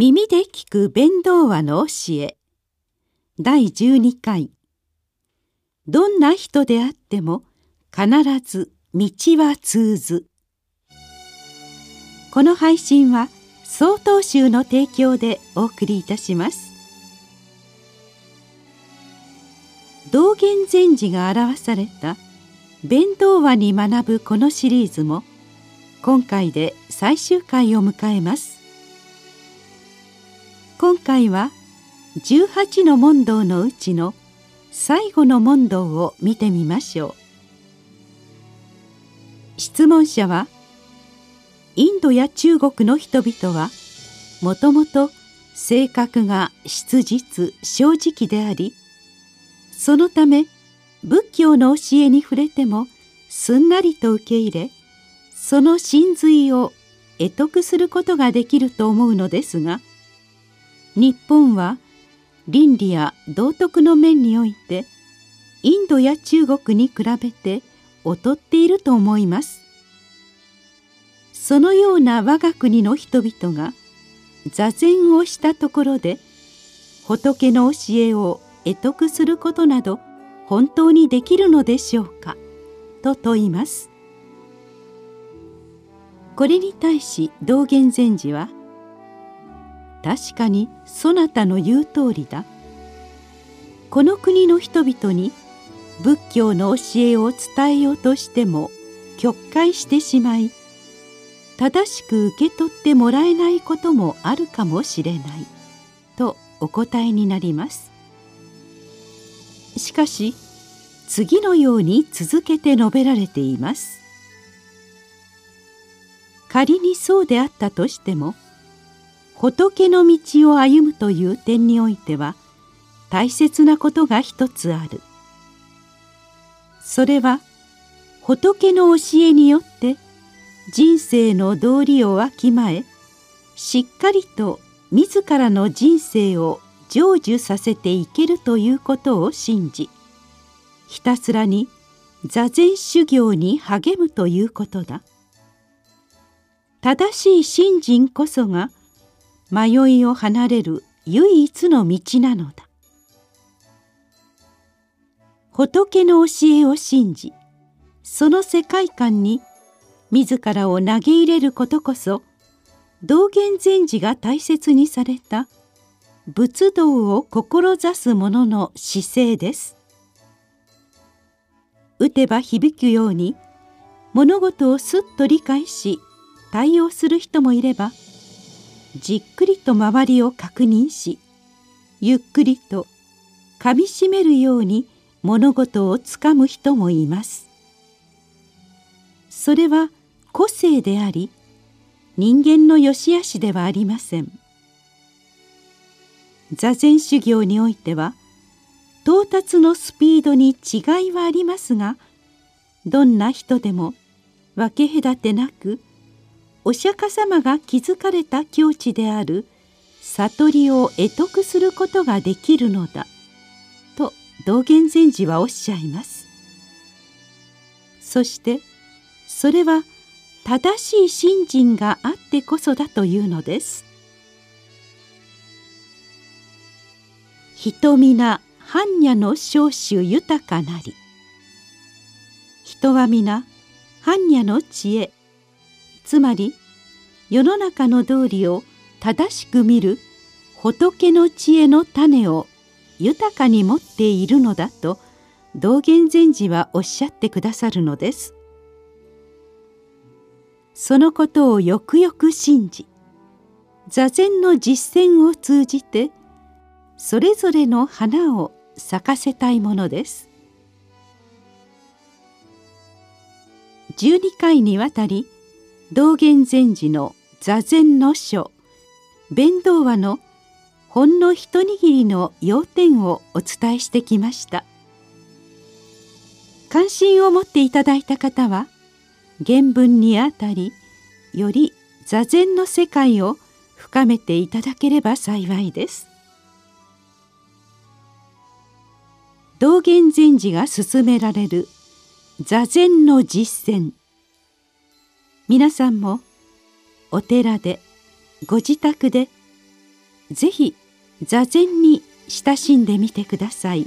耳で聞く弁道話の教え。第12回。どんな人であっても必ず道は通ず。この配信は曹洞宗の提供でお送りいたします。道元禅師が表された弁道話に学ぶこのシリーズも今回で最終回を迎えます。今回は18の問答のうちの最後の問答を見てみましょう。質問者はインドや中国の人々はもともと性格が質実正直でありそのため仏教の教えに触れてもすんなりと受け入れその真髄を得得することができると思うのですが日本は倫理や道徳の面においてインドや中国に比べて劣っていると思います。そのような我が国の人々が座禅をしたところで仏の教えを得得することなど本当にできるのでしょうかと問います。これに対し道元禅師は確かにそなたの言う通りだ。この国の人々に仏教の教えを伝えようとしても曲解してしまい正しく受け取ってもらえないこともあるかもしれないとお答えになります。しかし次のように続けて述べられています。仮にそうであったとしても仏の道を歩むという点においては大切なことが一つある。それは仏の教えによって人生の道理をわきまえしっかりと自らの人生を成就させていけるということを信じひたすらに座禅修行に励むということだ。正しい信心こそが迷いを離れる唯一の道なのだ。仏の教えを信じその世界観に自らを投げ入れることこそ道元禅師が大切にされた仏道を志す者の姿勢です。打てば響くように物事をすっと理解し対応する人もいればじっくりと周りを確認しゆっくりとかみしめるように物事をつかむ人もいます。それは個性であり人間の良し悪しではありません。座禅修行においては到達のスピードに違いはありますがどんな人でも分け隔てなくお釈迦様が築かれた境地である悟りを得得することができるのだ。と道元禅師はおっしゃいます。そしてそれは正しい信心があってこそだというのです。人皆般若の少主豊かなり。人は皆般若の知恵つまり世の中の道理を正しく見る仏の知恵の種を豊かに持っているのだと道元禅師はおっしゃってくださるのです。そのことをよくよく信じ座禅の実践を通じてそれぞれの花を咲かせたいものです。12回にわたり道元禅師の座禅の書。弁道話のほんの一握りの要点をお伝えしてきました。関心を持っていただいた方は原文にあたりより座禅の世界を深めていただければ幸いです。道元禅師が進められる座禅の実践。皆さんもお寺でご自宅でぜひ座禅に親しんでみてください。